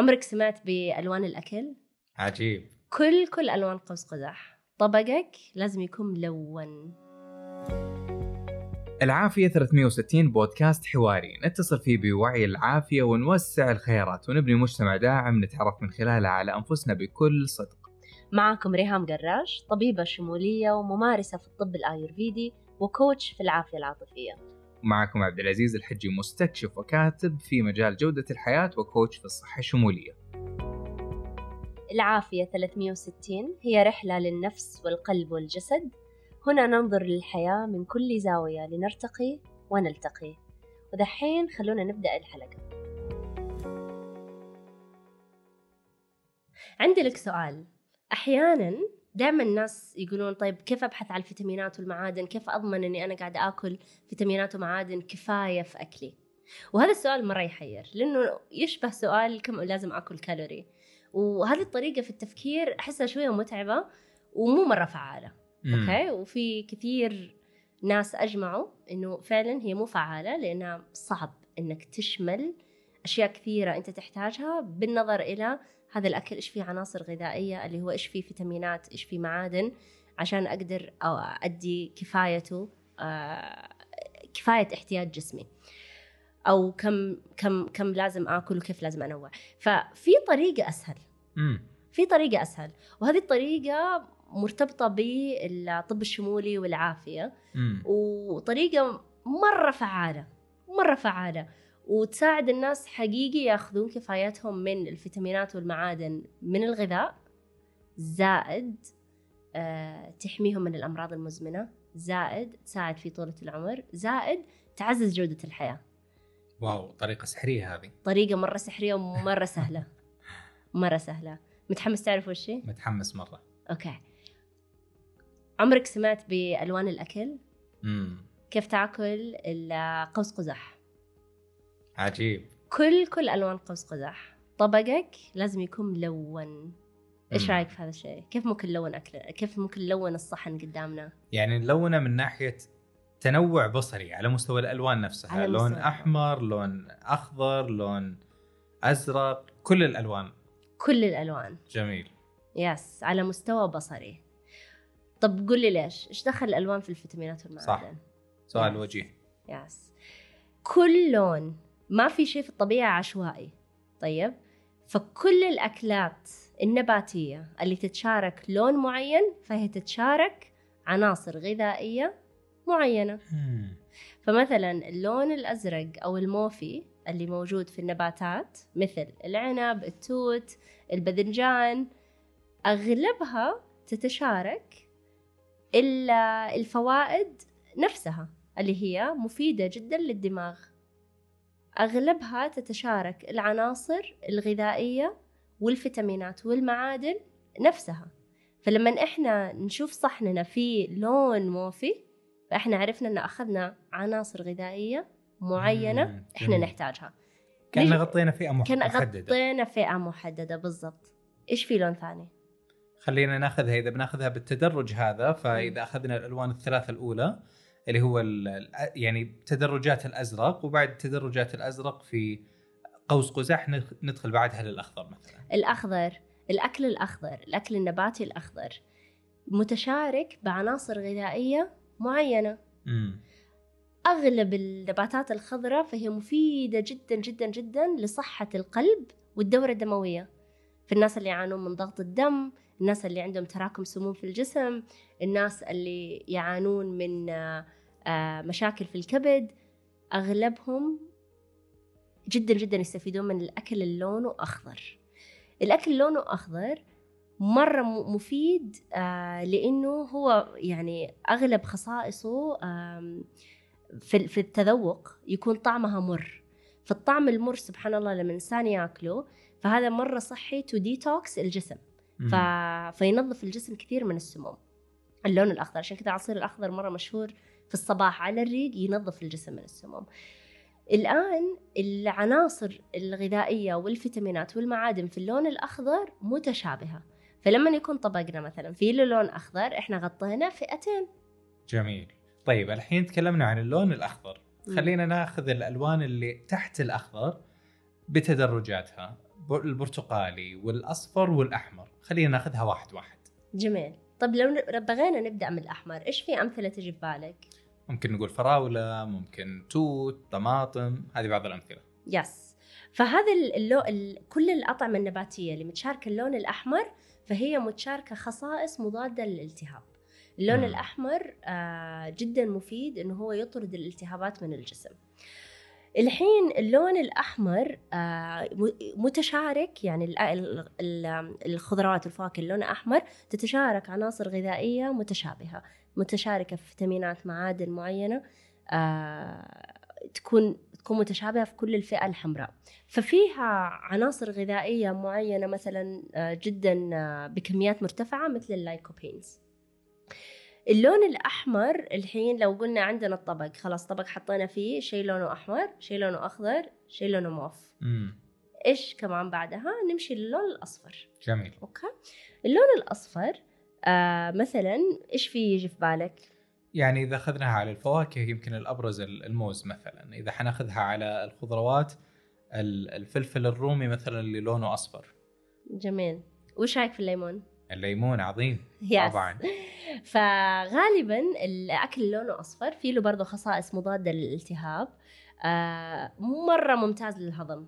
عمرك سمعت بألوان الأكل؟ عجيب. كل كل ألوان قوس قزح طبقك لازم يكون ملون. العافية 360 بودكاست حواري. نتصل فيه بوعي العافية ونوسع الخيارات ونبني مجتمع داعم نتعرف من خلاله على أنفسنا بكل صدق. معكم ريهام قراش طبيبة شمولية وممارسة في الطب الآيurvedi وكوتش في العافية العاطفية. ومعكم عبد العزيز الحجي مستكشف وكاتب في مجال جودة الحياة وكوتش في الصحة الشمولية العافية 360 هي رحلة للنفس والقلب والجسد. هنا ننظر للحياة من كل زاوية لنرتقي ونلتقي. ودحين خلونا نبدأ الحلقة. عندي لك سؤال. أحيانا دائما الناس يقولون طيب كيف أبحث عن الفيتامينات والمعادن؟ كيف أضمن إني أنا قاعدة آكل فيتامينات ومعادن كفاية في أكلي؟ وهذا السؤال مرة يحير لأنه يشبه سؤال كم لازم آكل كالوري. وهذه الطريقة في التفكير أحسها شوية متعبة ومو مرة فعالة أوكي؟ وفي كثير ناس أجمعوا إنه فعلا هي مو فعالة لأنها صعب إنك تشمل أشياء كثيرة أنت تحتاجها بالنظر إلى هذا الأكل إيش فيه عناصر غذائية؟ اللي هو إيش فيه فيتامينات؟ إيش فيه معادن؟ عشان أقدر أو أدي كفايته كفاية احتياج جسمي. أو كم كم كم لازم آكل وكيف لازم أنوع. ففي طريقة أسهل. في طريقة أسهل. وهذه الطريقة مرتبطة بالطب الشمولي والعافية. وطريقة مرة فعالة مرة فعالة. وتساعد الناس حقيقي ياخذون كفايتهم من الفيتامينات والمعادن من الغذاء زائد آه، تحميهم من الأمراض المزمنة زائد تساعد في طولة العمر زائد تعزز جودة الحياة واو طريقة سحرية هذه طريقة مرة سحرية ومرة سهلة مرة سهلة متحمس تعرف وش؟ متحمس مرة أوكي عمرك سمعت بألوان الأكل؟ مم. كيف تاكل القوس قزح؟ عجيب كل كل ألوان قوس قزح طبقك لازم يكون ملون إيش. رأيك في هذا الشيء؟ كيف ممكن نلون اكل كيف ممكن نلون الصحن قدامنا؟ يعني نلونه من ناحية تنوع بصري على مستوى الألوان نفسها على لون مستوى أحمر لون أخضر لون أزرق كل الألوان كل الألوان جميل yes على مستوى بصري طب قول لي ليش؟ إيش دخل الألوان في الفيتامينات والمعادن؟ سؤال Yes. وجيه yes كل لون ما في شيء في الطبيعة عشوائي. طيب؟ فكل الأكلات النباتية اللي تتشارك لون معين فهي تتشارك عناصر غذائية معينة. فمثلا اللون الأزرق أو الموفي اللي موجود في النباتات مثل العنب التوت الباذنجان أغلبها تتشارك إلا الفوائد نفسها اللي هي مفيدة جدا للدماغ. أغلبها تتشارك العناصر الغذائية والفيتامينات والمعادن نفسها فلما إحنا نشوف صحننا فيه لون موفي فإحنا عرفنا أن أخذنا عناصر غذائية معينة. إحنا. نحتاجها كأن غطينا فئة محددة غطينا فئة محددة بالضبط إيش في لون ثاني؟ خلينا ناخذها إذا بناخذها بالتدرج هذا فإذا أخذنا الألوان الثلاثة الأولى اللي هو يعني تدرجات الأزرق وبعد تدرجات الأزرق في قوس قزح ندخ- ندخل بعدها للأخضر مثلا. الأخضر الأكل الأخضر الأكل النباتي الأخضر متشارك بعناصر غذائية معينة. امم أغلب النباتات الخضراء فهي مفيدة جدا جدا جدا لصحة القلب والدورة الدموية. في الناس اللي يعانون من ضغط الدم الناس اللي عندهم تراكم سموم في الجسم الناس اللي يعانون من آه، مشاكل في الكبد أغلبهم جدا جدا يستفيدون من الأكل اللي لونه أخضر. الأكل لونه أخضر مرة مفيد آه لأنه هو يعني أغلب خصائصه في التذوق يكون طعمها مر. فالطعم المر سبحان الله لما الإنسان ياكله فهذا مرة صحي to detox الجسم. ف... فينظف الجسم كثير من السموم. اللون الأخضر عشان كذا العصير الأخضر مرة مشهور في الصباح على الريق ينظف الجسم من السموم. الآن العناصر الغذائية والفيتامينات والمعادن في اللون الأخضر متشابهة. فلما يكون طبقنا مثلا في له لون أخضر إحنا غطينا فئتين. جميل. طيب الحين تكلمنا عن اللون الأخضر. مم. خلينا ناخذ الألوان اللي تحت الأخضر بتدرجاتها. البرتقالي والأصفر والأحمر. خلينا ناخذها واحد واحد. جميل. طب لو بغينا نبدأ من الأحمر إيش في أمثلة تجي في بالك؟ ممكن نقول فراولة ممكن توت طماطم هذه بعض الأمثلة. yes. فهذا ال- اللو... ال... كل الأطعمة النباتية اللي متشاركة اللون الأحمر فهي متشاركة خصائص مضادة للالتهاب. اللون مم. الأحمر آه جدا مفيد إنه هو يطرد الالتهابات من الجسم. الحين اللون الأحمر آه متشارك يعني ال- ال- ال- الخضروات والفواكه اللون الأحمر تتشارك عناصر غذائية متشابهة متشاركة في فيتامينات معادن معينة آه تكون تكون متشابهة في كل الفئة الحمراء. ففيها عناصر غذائية معينة مثلا آه، جدا بكميات مرتفعة مثل اللايكوبينز اللون الأحمر الحين لو قلنا عندنا الطبق خلاص طبق حطينا فيه شيء لونه أحمر شيء لونه أخضر شيء لونه موف. إيش كمان بعدها؟ نمشي للون الأصفر. جميل. okay. اللون الأصفر آه مثلا إيش في يجي في بالك؟ يعني إذا أخذناها على الفواكه يمكن الأبرز ال- الموز مثلا. إذا حنأخذها على الخضروات ال- الفلفل الرومي مثلا اللي لونه أصفر. جميل. وش رأيك في الليمون؟ الليمون عظيم yes. طبعا. فغالبا الأكل لونه أصفر فيه له برضه خصائص مضادة للالتهاب. آه مرة ممتاز للهضم.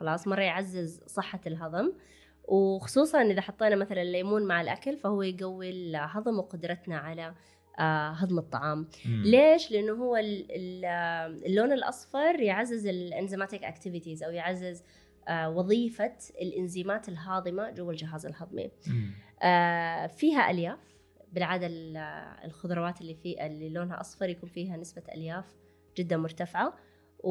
خلاص مرة يعزز صحة الهضم. وخصوصا إذا حطينا مثلا الليمون مع الأكل فهو يقوي الهضم وقدرتنا على آه هضم الطعام. مم. ليش؟ لأنه هو ال- ال- اللون الأصفر يعزز الإنزيماتيك اكتيفيتيز أو يعزز وظيفة الإنزيمات الهاضمة جوا الجهاز الهضمي. آه، فيها ألياف بالعادة ال- الخضروات اللي في اللي لونها أصفر يكون فيها نسبة ألياف جدا مرتفعة. و...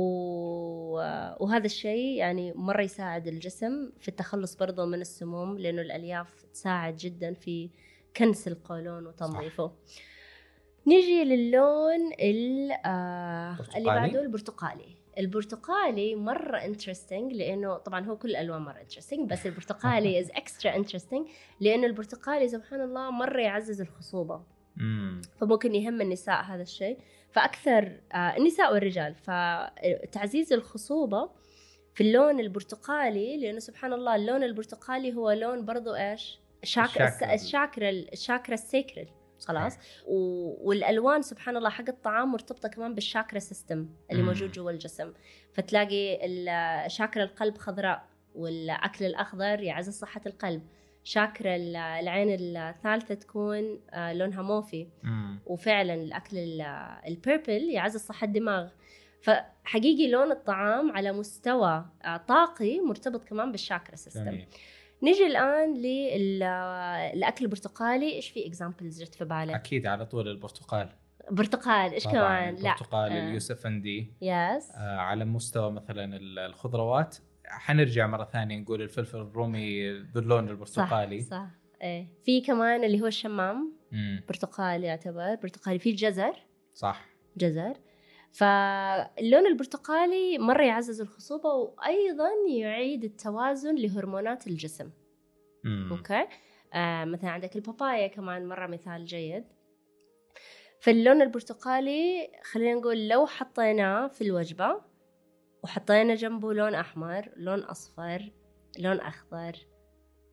وهذا الشيء يعني مرة يساعد الجسم في التخلص برضه من السموم لأنه الألياف تساعد جدا في كنس القولون وتنظيفه. نيجي للون ال- آه اللي؟ بعده البرتقالي. البرتقالي مرة interesting لأنه طبعا هو كل الالوان مرة interesting بس البرتقالي is extra interesting لأنه البرتقالي سبحان الله مرة يعزز الخصوبة مم. فممكن يهم النساء هذا الشيء فأكثر آه النساء والرجال فتعزيز الخصوبة في اللون البرتقالي لأنه سبحان الله اللون البرتقالي هو لون برضو إيش شاكرا الشاكرا. الشاكرا الشاكرا ال sacral خلاص. و... والألوان سبحان الله حق الطعام مرتبطة كمان بالشاكرا system اللي. موجود جوا الجسم. فتلاقي شاكرا القلب خضراء والأكل الأخضر يعزز صحة القلب. شاكرا ال- العين الثالثة تكون آه، لونها موفي. مم. وفعلا الأكل ال purple يعزز صحة الدماغ. فحقيقي لون الطعام على مستوى آه، طاقي مرتبط كمان بالشاكرا system جميل. نيجي الآن للاكل البرتقالي. إيش في examples جت في بالك؟ أكيد على طول البرتقال. برتقال إيش كمان؟ لا. البرتقال آه. اليوسفندي yes آه على مستوى مثلا ال- الخضروات. حنرجع مرة ثانية نقول الفلفل الرومي باللون صح البرتقالي. صح. إيه. في كمان اللي هو الشمام. مم. برتقالي يعتبر. برتقالي. في الجزر صح. جزر. فاللون البرتقالي مرة يعزز الخصوبة وأيضا يعيد التوازن لهرمونات الجسم. مم. okay؟ آه مثلا عندك البابايا كمان مرة مثال جيد. فاللون البرتقالي خلينا نقول لو حطيناه في الوجبة وحطينا جنبه لون أحمر لون أصفر لون أخضر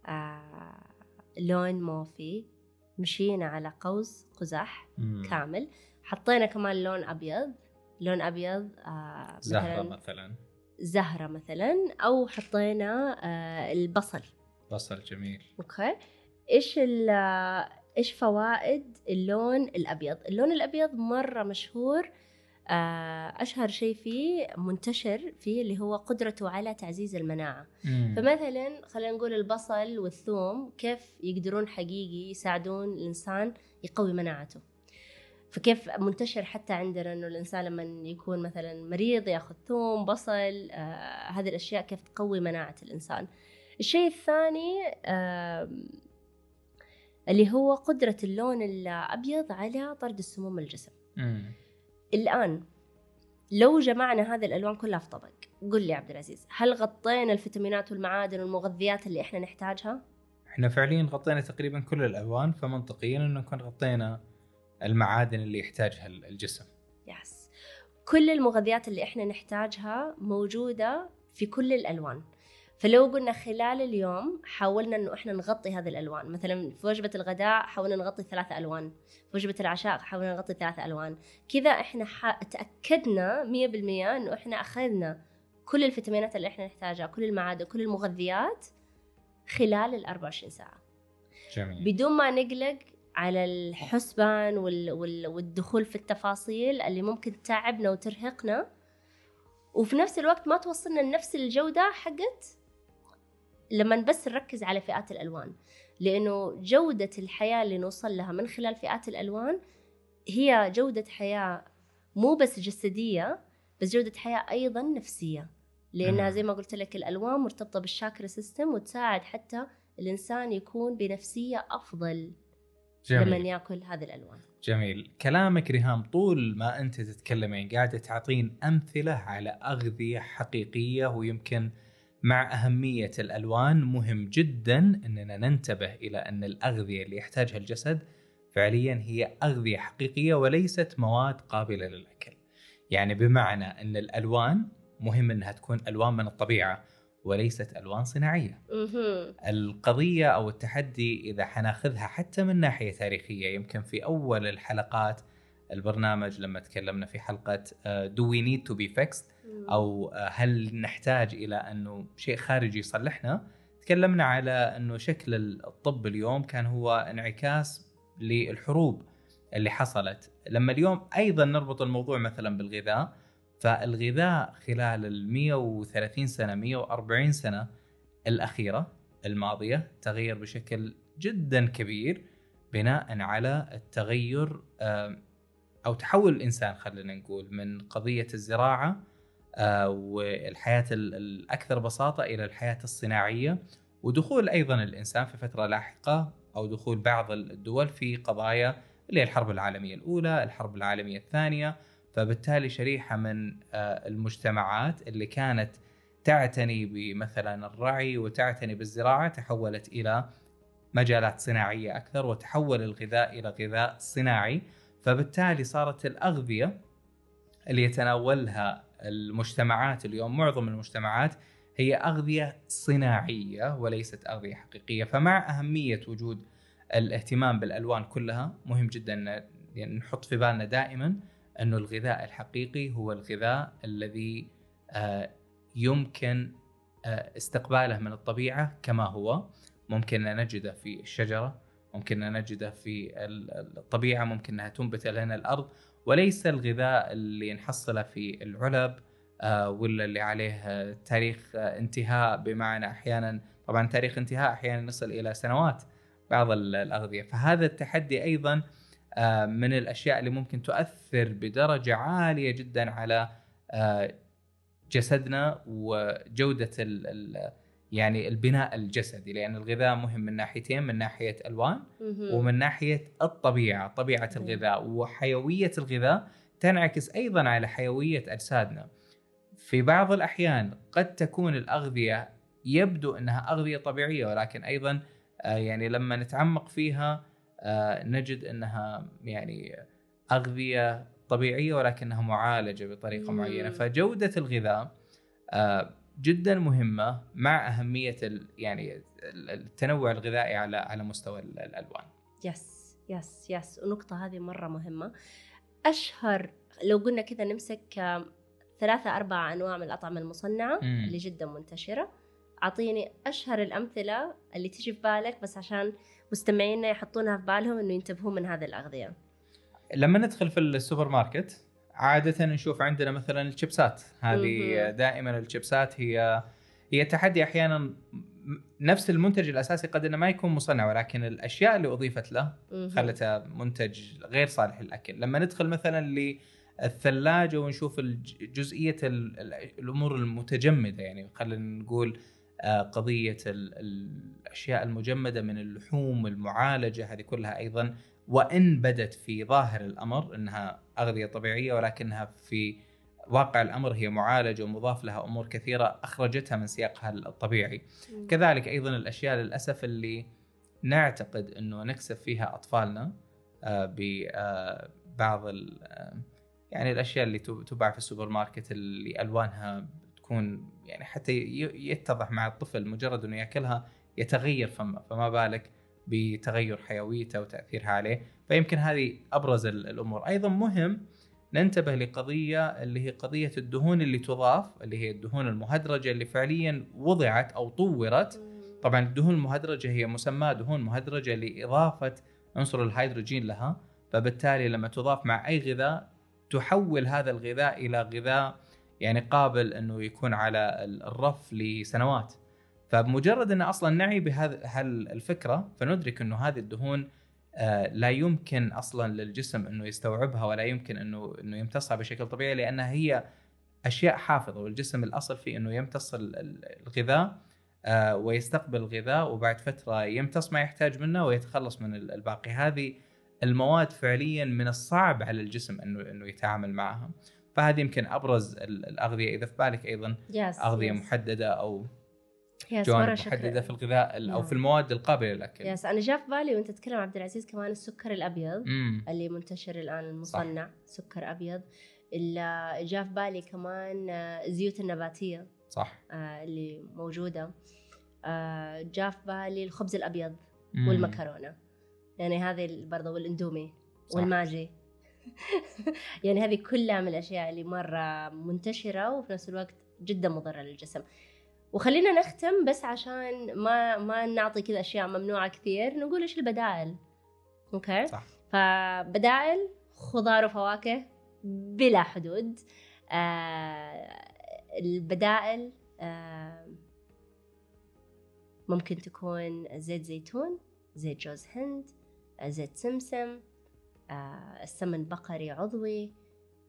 آه لون موفي مشينا على قوس قزح مم. كامل. حطينا كمان لون أبيض. لون أبيض آه زهرة مثلا مثلا. زهرة مثلا أو حطينا آه البصل. بصل جميل. أوكي. إيش آه، إيش فوائد اللون الأبيض؟ اللون الأبيض مرة مشهور أشهر شيء فيه منتشر فيه اللي هو قدرته على تعزيز المناعة. مم. فمثلا خلينا نقول البصل والثوم كيف يقدرون حقيقي يساعدون الإنسان يقوي مناعته. فكيف منتشر حتى عندنا إنه الإنسان لما يكون مثلا مريض ياخذ ثوم بصل آه هذه الأشياء كيف تقوي مناعة الإنسان الشيء الثاني آه اللي هو قدرة اللون الأبيض على طرد السموم من الجسم مم. الآن لو جمعنا هذه الألوان كلها في طبق قل لي عبد العزيز هل غطينا الفيتامينات والمعادن والمغذيات اللي إحنا نحتاجها؟ إحنا فعليا غطينا تقريبا كل الألوان فمنطقيا إنه نكون غطينا المعادن اللي يحتاجها ال- الجسم. يس كل المغذيات اللي إحنا نحتاجها موجودة في كل الألوان. فلو قلنا خلال اليوم حاولنا إنه إحنا نغطي هذه الألوان. مثلا في وجبة الغداء حاولنا نغطي ثلاثة ألوان. في وجبة العشاء حاولنا نغطي ثلاثة ألوان. كذا إحنا ح... تأكدنا 100% إنه إحنا أخذنا كل الفيتامينات اللي إحنا نحتاجها كل المعادن كل المغذيات خلال ال 24 ساعة. جميل. بدون ما نقلق على الحسبان وال... وال... والدخول في التفاصيل اللي ممكن تتعبنا وترهقنا. وفي نفس الوقت ما توصلنا لنفس الجودة حقت لما بس نركز على فئات الألوان. لأنه جودة الحياة اللي نوصل لها من خلال فئات الألوان هي جودة حياة مو بس جسدية بس جودة حياة أيضا نفسية. لأنها. زي ما قلت لك الألوان مرتبطة بالشاكرا سيستم وتساعد حتى الإنسان يكون بنفسية أفضل. جميل. يأكل هذه الألوان. جميل. كلامك ريهام طول ما أنت تتكلمين قاعدة تعطين أمثلة على أغذية حقيقية ويمكن مع أهمية الألوان مهم جدا أننا ننتبه إلى أن الأغذية اللي يحتاجها الجسد فعليا هي أغذية حقيقية وليست مواد قابلة للأكل. يعني بمعنى أن الألوان مهم أنها تكون ألوان من الطبيعة وليست ألوان صناعية. مهم. القضية أو التحدي إذا حناخذها حتى من ناحية تاريخية يمكن في أول الحلقات البرنامج لما تكلمنا في uh, Do we need to be fixed أو uh, هل نحتاج إلى أنه شيء خارجي يصلحنا تكلمنا على أنه شكل الطب اليوم كان هو انعكاس للحروب اللي حصلت لما اليوم أيضا نربط الموضوع مثلا بالغذاء فالغذاء خلال ال 130 سنة 140 سنة الأخيرة الماضية تغير بشكل جدا كبير بناء على التغير أو تحول الإنسان خلينا نقول من قضية الزراعة آه، والحياة ال- الأكثر بساطة إلى الحياة الصناعية ودخول أيضا الإنسان في فترة لاحقة أو دخول بعض الدول في قضايا اللي هي الحرب العالمية الأولى الحرب العالمية الثانية فبالتالي شريحة من آه، المجتمعات اللي كانت تعتني بمثلا الرعي وتعتني بالزراعة تحولت إلى مجالات صناعية أكثر وتحول الغذاء إلى غذاء صناعي. فبالتالي صارت الأغذية اللي يتناولها المجتمعات اليوم معظم المجتمعات هي أغذية صناعية وليست أغذية حقيقية. فمع أهمية وجود الاهتمام بالألوان كلها مهم جدا يعني نحط في بالنا دائما أنه الغذاء الحقيقي هو الغذاء الذي آه، يمكن آه، استقباله من الطبيعة كما هو. ممكن أن نجده في الشجرة ممكن أن نجده في ال- الطبيعة ممكن أنها تنبت لنا الأرض. وليس الغذاء اللي نحصله في العلب آه، ولا اللي عليه تاريخ انتهاء. بمعنى أحيانا طبعا تاريخ انتهاء أحيانا يصل إلى سنوات بعض ال- الأغذية. فهذا التحدي أيضا آه، من الأشياء اللي ممكن تؤثر بدرجة عالية جدا على آه، جسدنا وجودة ال ال يعني البناء الجسدي لأن الغذاء مهم من ناحيتين من ناحية ألوان. ومن ناحية الطبيعة طبيعة. الغذاء وحيوية الغذاء تنعكس أيضا على حيوية أجسادنا في بعض الأحيان قد تكون الأغذية يبدو أنها أغذية طبيعية ولكن أيضا آه، يعني لما نتعمق فيها آه، نجد إنها يعني أغذية طبيعية ولكنها معالجة بطريقة مم. معينة. فجودة الغذاء آه، جدا مهمة مع أهمية يعني ال- التنوع الغذائي على على مستوى ال- الألوان. yes yes yes النقطة هذه مرة مهمة. أشهر لو قلنا كذا نمسك آم، ثلاثة أربعة أنواع من الأطعمة المصنعة مم. اللي جدا منتشرة. أعطيني أشهر الأمثلة اللي تيجي في بالك بس عشان مستمعينا يحطونها في بالهم إنه ينتبهوا من هذه الأغذية لما ندخل في السوبر ماركت عادة نشوف عندنا مثلا الشيبسات هذه. دائما الشيبسات هي هي تحدي أحيانا نفس المنتج الأساسي قد إنه ما يكون مصنع ولكن الأشياء اللي أضيفت له. خلته منتج غير صالح للأكل لما ندخل مثلا للثلاجة ونشوف جزئية ال- ال- الأمور المتجمدة يعني خلينا نقول قضية ال- الأشياء المجمدة من اللحوم المعالجة هذه كلها أيضا وإن بدت في ظاهر الأمر إنها أغذية طبيعية ولكنها في واقع الأمر هي معالجة ومضاف لها أمور كثيرة أخرجتها من سياقها الطبيعي. كذلك أيضا الأشياء للأسف اللي نعتقد إنه نكسب فيها أطفالنا آه، ببعض آه، يعني الأشياء اللي تب- تباع في السوبر ماركت اللي ألوانها تكون يعني حتى يتضح مع الطفل مجرد إنه يأكلها يتغير فمه فما بالك بتغير حيويته وتأثيرها عليه. فيمكن هذه أبرز ال- الأمور. أيضا مهم ننتبه لقضية اللي هي قضية الدهون اللي تضاف اللي هي الدهون المهدرجة اللي فعليا وضعت أو طورت. طبعا الدهون المهدرجة هي مسماة دهون مهدرجة لإضافة عنصر الهيدروجين لها. فبالتالي لما تضاف مع أي غذاء تحول هذا الغذاء إلى غذاء يعني قابل إنه يكون على الرف لسنوات. فبمجرد إن أصلا نعي بهذه الفكرة فندرك إنه هذه الدهون آه، لا يمكن أصلا للجسم إنه يستوعبها ولا يمكن انه إنه يمتصها بشكل طبيعي لأنها هي أشياء حافظة والجسم الأصل فيه إنه يمتص ال- ال- الغذاء آه، ويستقبل الغذاء وبعد فترة يمتص ما يحتاج منه ويتخلص من ال- الباقي. هذه المواد فعليا من الصعب على الجسم انه إنه يتعامل معها. فهذه يمكن أبرز ال- الأغذية إذا في بالك أيضا yes أغذية yes. محددة أو مرة جوانب. محددة في الغذاء ال- أو. في المواد القابلة للأكل yes أنا جاء في بالي وأنت تتكلم عبد العزيز كمان السكر الأبيض امم اللي منتشر الآن المصنع صح. سكر أبيض اللي جاء في بالي كمان آه، الزيوت النباتية صح آه، اللي موجودة آه، جاء في بالي الخبز الأبيض مم. والمكرونة يعني هذه برضه والاندومي صح. والماجي يعني هذه كلها من الأشياء اللي مرة منتشرة وفي نفس الوقت جدا مضرة للجسم. وخلينا نختم بس عشان ما ما نعطي كذا أشياء ممنوعة كثير نقول إيش البدائل؟ okay؟ صح. فبدائل خضار وفواكه بلا حدود. آه البدائل آه ممكن تكون زيت زيتون زيت جوز هند آه، زيت سمسم السمن بقري عضوي.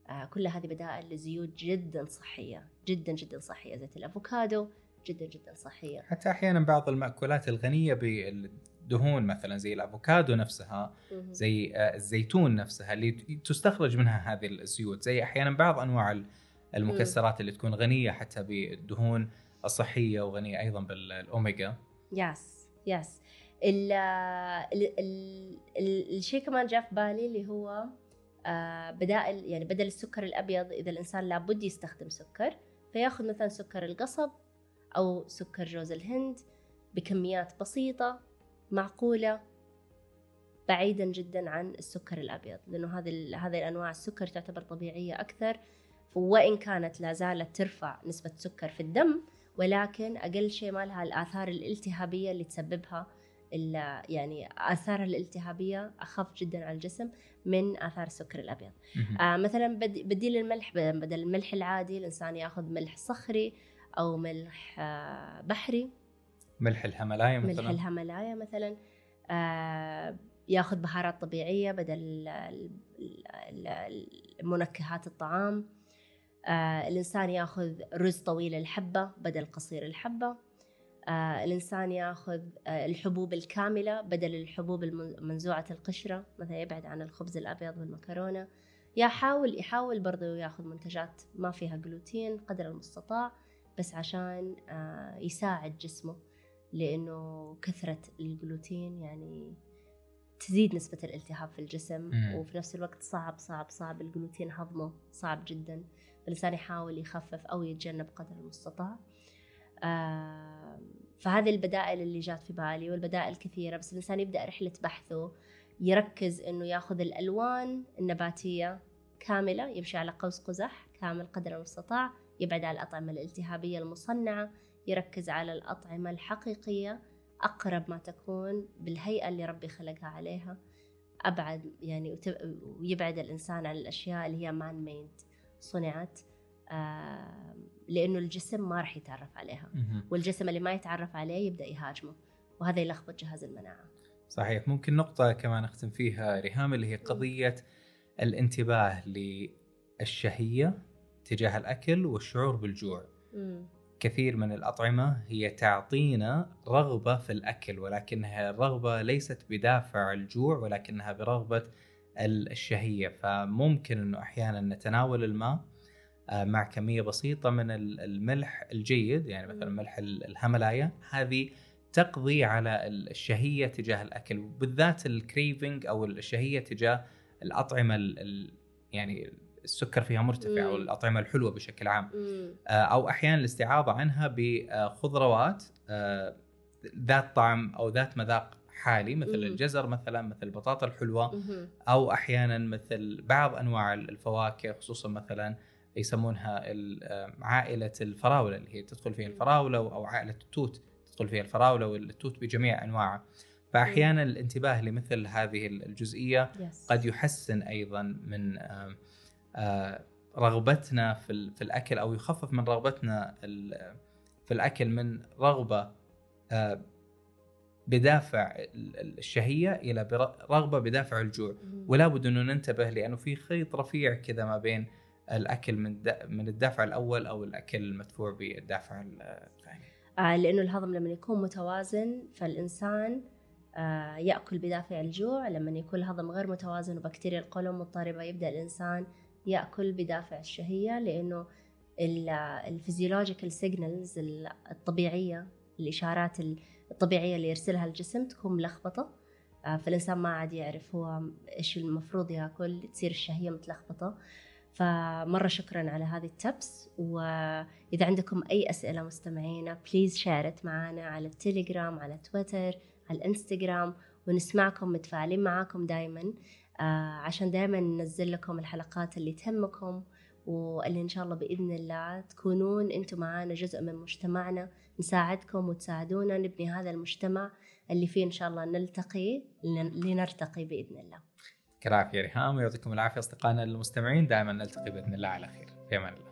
آه كل هذه بدائل لزيوت جدا صحية جدا جدا صحية. زيت الأفوكادو جدا جدا صحية. حتى أحيانا بعض المأكولات الغنية بالدهون مثلا زي الأفوكادو نفسها. زي آه، الزيتون نفسها اللي تستخرج منها هذه الزيوت. زي أحيانا بعض أنواع ال- المكسرات اللي تكون غنية حتى بالدهون الصحية وغنية أيضا بالاوميجا يس يس ال ال ال ال الشيء كمان جاء في بالي اللي هو آه، بدائل يعني بدل السكر الأبيض إذا الإنسان لابد يستخدم سكر فيأخذ مثلا سكر القصب أو سكر جوز الهند بكميات بسيطة معقولة بعيدا جدا عن السكر الأبيض لأنه هذه هذه الأنواع السكر تعتبر طبيعية أكثر وإن كانت لا زالت ترفع نسبة السكر في الدم ولكن أقل شيء ما لها الآثار الالتهابية اللي تسببها يعني اثارها الالتهابية أخف جدا على الجسم من آثار السكر الأبيض. آه مثلا بد- بديل الملح بدل الملح العادي الإنسان يأخذ ملح صخري أو ملح آه بحري. ملح الهيمالايا ملح مثلا الهيمالايا مثلا. آه يأخذ بهارات طبيعية بدل منكهات الطعام. آه الإنسان يأخذ رز طويل الحبة بدل قصير الحبة. آه الإنسان ياخذ آه الحبوب الكاملة بدل الحبوب المن- منزوعة القشرة مثلا يبعد عن الخبز الأبيض والمكرونة. يحاول يحاول برضه ياخذ منتجات ما فيها جلوتين قدر المستطاع بس عشان آه يساعد جسمه لأنه كثرة الجلوتين يعني تزيد نسبة الالتهاب في الجسم. وفي نفس الوقت صعب صعب صعب. الجلوتين هضمه صعب جدا. فالإنسان يحاول يخفف أو يتجنب قدر المستطاع. فهذه البدائل اللي جات في بالي والبدائل كثيرة بس الإنسان يبدأ رحلة بحثه يركز إنه ياخذ الألوان النباتية كاملة يمشي على قوس قزح كامل قدر المستطاع يبعد عن الأطعمة الالتهابية المصنعة يركز على الأطعمة الحقيقية أقرب ما تكون بالهيئة اللي ربي خلقها عليها أبعد يعني ويبعد الإنسان عن الأشياء اللي هي مان ميد صنعت. لأنه الجسم ما راح يتعرف عليها. والجسم اللي ما يتعرف عليه يبدأ يهاجمه. وهذا يلخبط جهاز المناعة. صحيح. ممكن نقطة كمان أختم فيها ريهام اللي هي قضية الانتباه للشهية تجاه الأكل والشعور بالجوع. مم. كثير من الأطعمة هي تعطينا رغبة في الأكل ولكنها الرغبة ليست بدافع الجوع ولكنها برغبة ال- الشهية. فممكن أنه أحيانا نتناول الماء مع كمية بسيطة من ال- الملح الجيد يعني مثلا. ملح ال- الهيمالايا هذه تقضي على ال- الشهية تجاه الأكل بالذات الكريفنج أو الشهية تجاه الأطعمة ال- ال- يعني السكر فيها مرتفع. أو الأطعمة الحلوة بشكل عام. آه، أو أحيانا الاستعاضه عنها بخضروات آه، ذات طعم أو ذات مذاق حالي مثل مم. الجزر مثلا مثل البطاطا الحلوة. أو أحيانا مثل بعض أنواع الفواكه خصوصا مثلا يسمونها آه، عائلة الفراولة اللي هي تدخل فيها الفراولة أو عائلة التوت تدخل فيها الفراولة والتوت بجميع أنواعها فأحيانا الانتباه لمثل هذه الجزئية. قد يحسن أيضا من آه، رغبتنا في ال- في الأكل أو يخفف من رغبتنا في الأكل من رغبة آه، بدافع ال- ال- الشهية إلى رغبة بدافع الجوع. ولا بد انه ننتبه لأنه في خيط رفيع كذا ما بين الأكل من من الدافع الأول أو الأكل المدفوع بالدافع الثاني. آه لأنه الهضم لما يكون متوازن فالإنسان آه يأكل بدافع الجوع. لما يكون الهضم غير متوازن وبكتيريا القولون مضطربة يبدأ الإنسان يأكل بدافع الشهية لأنه ال physiological signals الطبيعية الإشارات الطبيعية اللي يرسلها الجسم تكون ملخبطة. آه فالإنسان ما عاد يعرف هو إيش المفروض يأكل تصير الشهية متلخبطة. فمرة شكرا على هذه ال tips وإذا عندكم أي أسئلة مستمعينا please share ت معنا على التليجرام على تويتر على الانستغرام ونسمعكم متفاعلين معاكم دايما آه عشان دايما ننزل لكم الحلقات اللي تهمكم واللي إن شاء الله بإذن الله تكونون أنتم معانا جزء من مجتمعنا نساعدكم وتساعدونا نبني هذا المجتمع اللي فيه إن شاء الله نلتقي لنرتقي بإذن الله. يعطيك العافيه ريهام ويعطيكم العافية أصدقائنا المستمعين. دائما نلتقي بإذن الله على خير. في أمان الله.